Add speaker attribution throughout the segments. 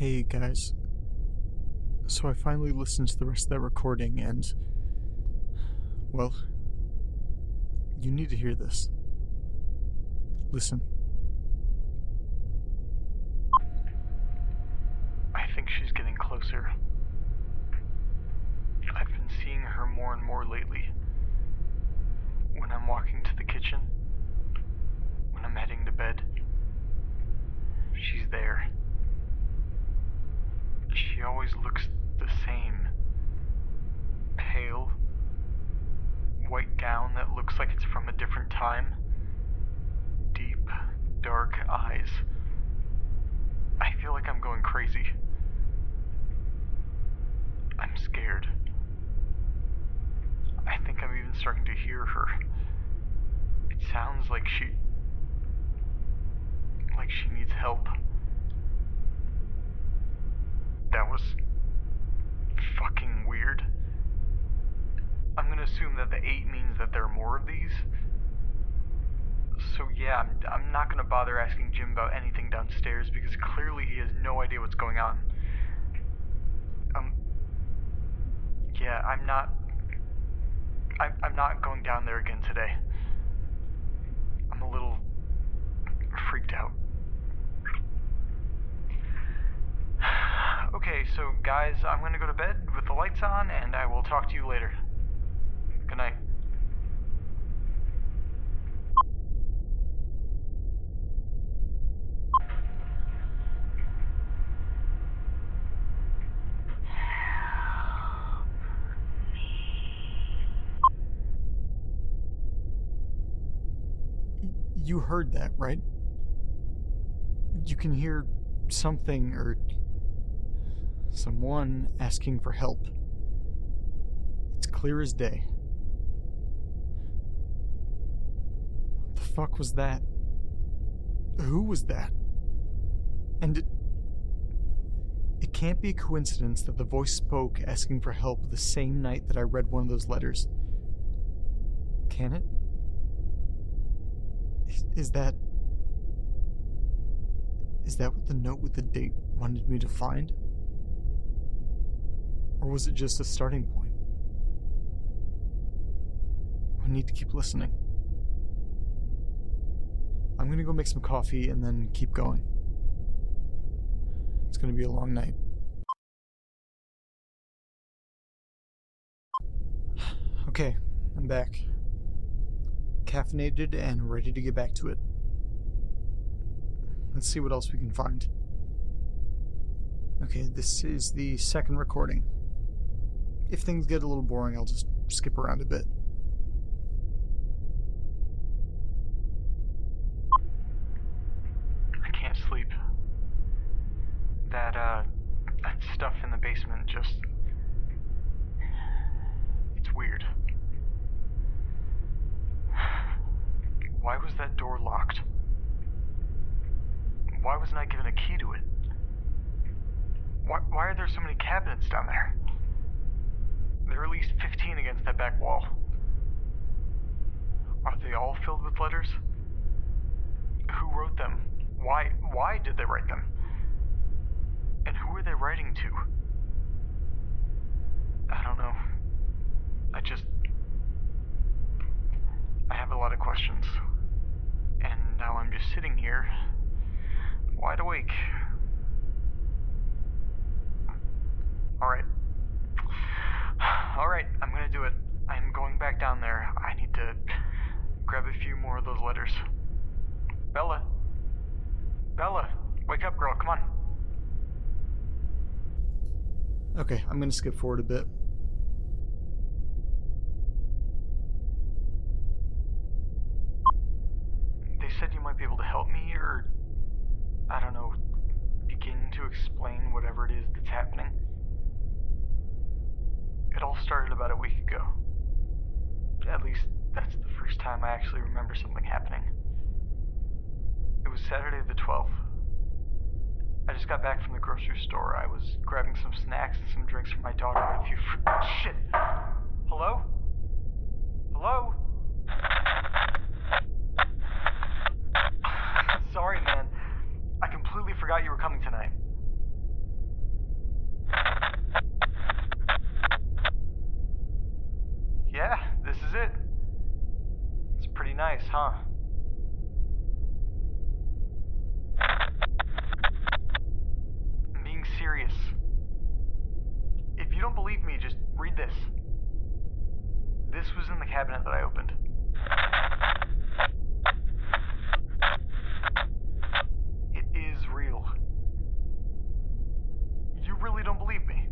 Speaker 1: Hey guys. So I finally listened to the rest of that recording and. Well. You need to hear this. Listen. I think she's getting closer. I've been seeing her more and more lately. When I'm walking to the kitchen, when I'm heading to bed, she's there. She always looks the same. Pale, white gown that looks like it's from a different time. Deep, dark eyes. I feel like I'm going crazy. I'm scared. I think I'm even starting to hear her. It sounds like she. like she needs help. That was. fucking weird. I'm gonna assume that the 8 means that there are more of these. So, yeah, I'm, I'm not gonna bother asking Jim about anything downstairs because clearly he has no idea what's going on. Um. Yeah, I'm not. I'm, I'm not going down there again today. I'm a little. freaked out. Okay, so guys, I'm gonna go to bed with the lights on, and I will talk to you later. Good night. You heard that, right? You can hear something or someone asking for help. It's clear as day. What the fuck was that? Who was that? And it. It can't be a coincidence that the voice spoke asking for help the same night that I read one of those letters. Can it? Is, is that. Is that what the note with the date wanted me to find? Or was it just a starting point? I need to keep listening. I'm gonna go make some coffee and then keep going.
Speaker 2: It's to be a long night. Okay, I'm back. Caffeinated and ready to get back to it. Let's see what else we can find. Okay, this is the second recording. If things get a little boring, I'll just skip around a bit.
Speaker 1: I can't sleep. That, uh, that stuff in the basement just. It's weird. Why was that door locked? Why wasn't I given a key to it? Why, why are there so many cabinets down there? There are at least 15 against that back wall. Are they all filled with letters? Who wrote them? Why why did they write them? And who are they writing to? I don't know. I just I have a lot of questions. And now I'm just sitting here wide awake. All right. All right, I'm going to do it. I'm going back down there. I need to grab a few more of those letters. Bella. Bella, wake up, girl. Come on.
Speaker 2: Okay, I'm going to skip forward a bit.
Speaker 1: They said you might be able to help me, or I don't know, begin to explain whatever it is that's happening. It all started about a week ago. At least, that's the first time I actually remember something happening. It was Saturday the 12th. I just got back from the grocery store. I was grabbing some snacks and some drinks for my daughter and a few fr- Shit! Hello? Hello? Sorry, man. I completely forgot you were coming tonight. Yeah, this is it. It's pretty nice, huh? I'm being serious. If you don't believe me, just read this. This was in the cabinet that I opened. It is real. You really don't believe me?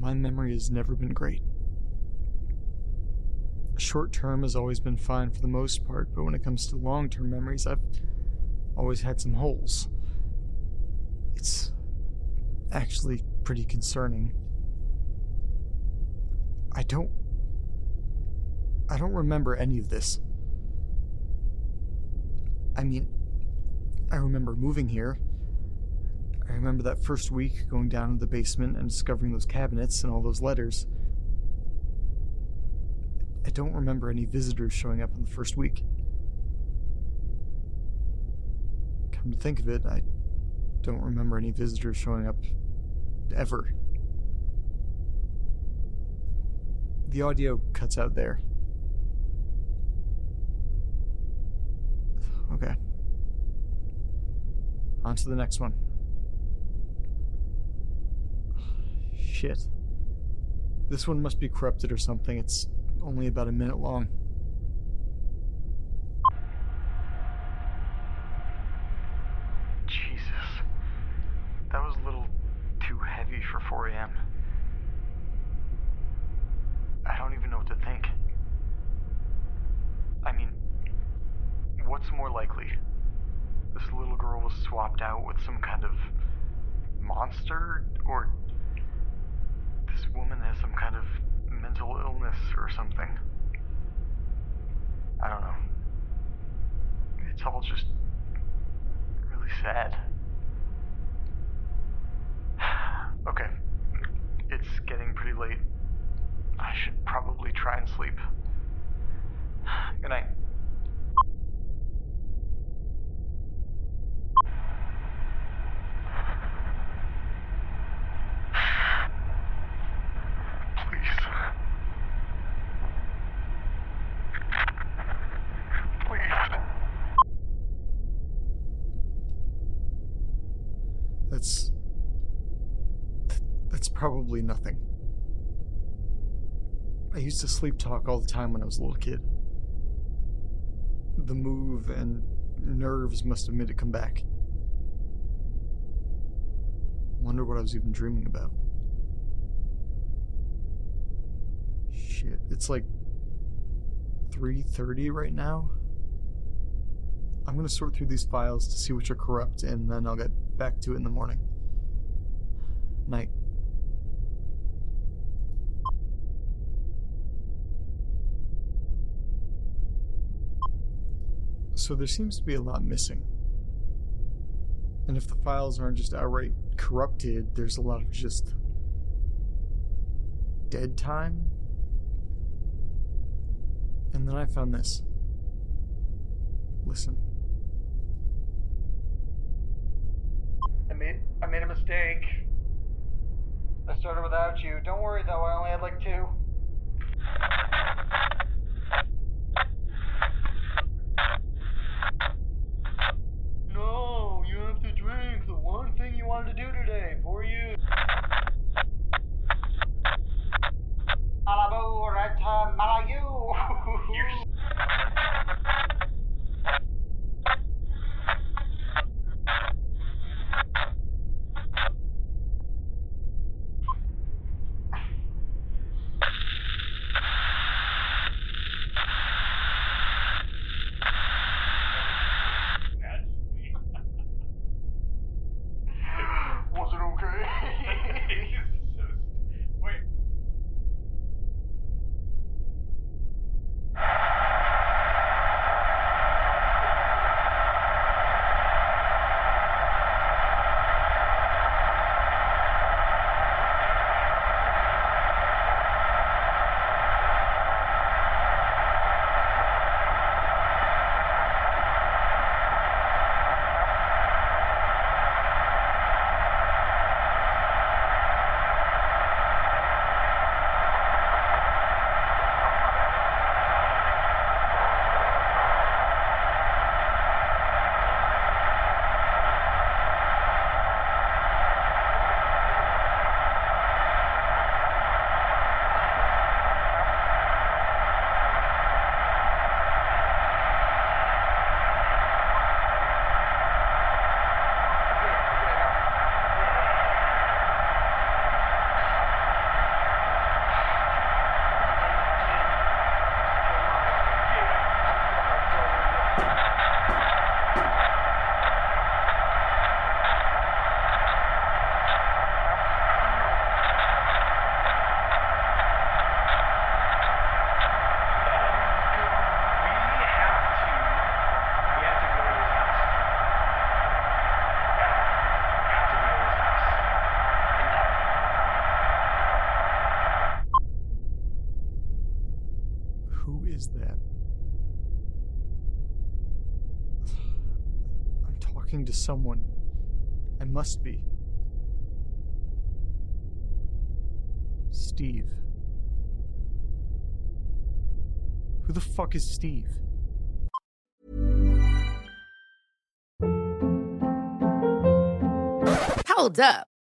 Speaker 2: My memory has never been great. Short term has always been fine for the most part, but when it comes to long term memories, I've always had some holes. It's actually pretty concerning. I don't. I don't remember any of this. I mean, I remember moving here. I remember that first week going down to the basement and discovering those cabinets and all those letters. I don't remember any visitors showing up in the first week. Come to think of it, I don't remember any visitors showing up ever. The audio cuts out there. Okay. On to the next one. Shit. This one must be corrupted or something. It's only about a minute long.
Speaker 1: Jesus. That was a little too heavy for 4 a.m. I don't even know what to think. I mean, what's more likely? This little girl was swapped out with some kind of monster? Or this woman has some kind of mental illness or something? I don't know. It's all just really sad. okay. It's getting pretty late. I should probably try and sleep. Good night. Please. literally nothing. I used to sleep talk all the time when I was a little kid. The move and nerves must have made it come back. Wonder what I was even dreaming about. Shit, it's like 3:30 right now. I'm going to sort through these files to see which are corrupt and then I'll get back to it in the morning. Night. So there seems to be a lot missing. And if the files aren't just outright corrupted, there's a lot of just dead time. And then I found this. Listen.
Speaker 3: I made I made a mistake. I started without you. Don't worry though, I only had like two.
Speaker 1: Who is that? I'm talking to someone. I must be. Steve. Who the fuck is Steve?
Speaker 4: Hold up.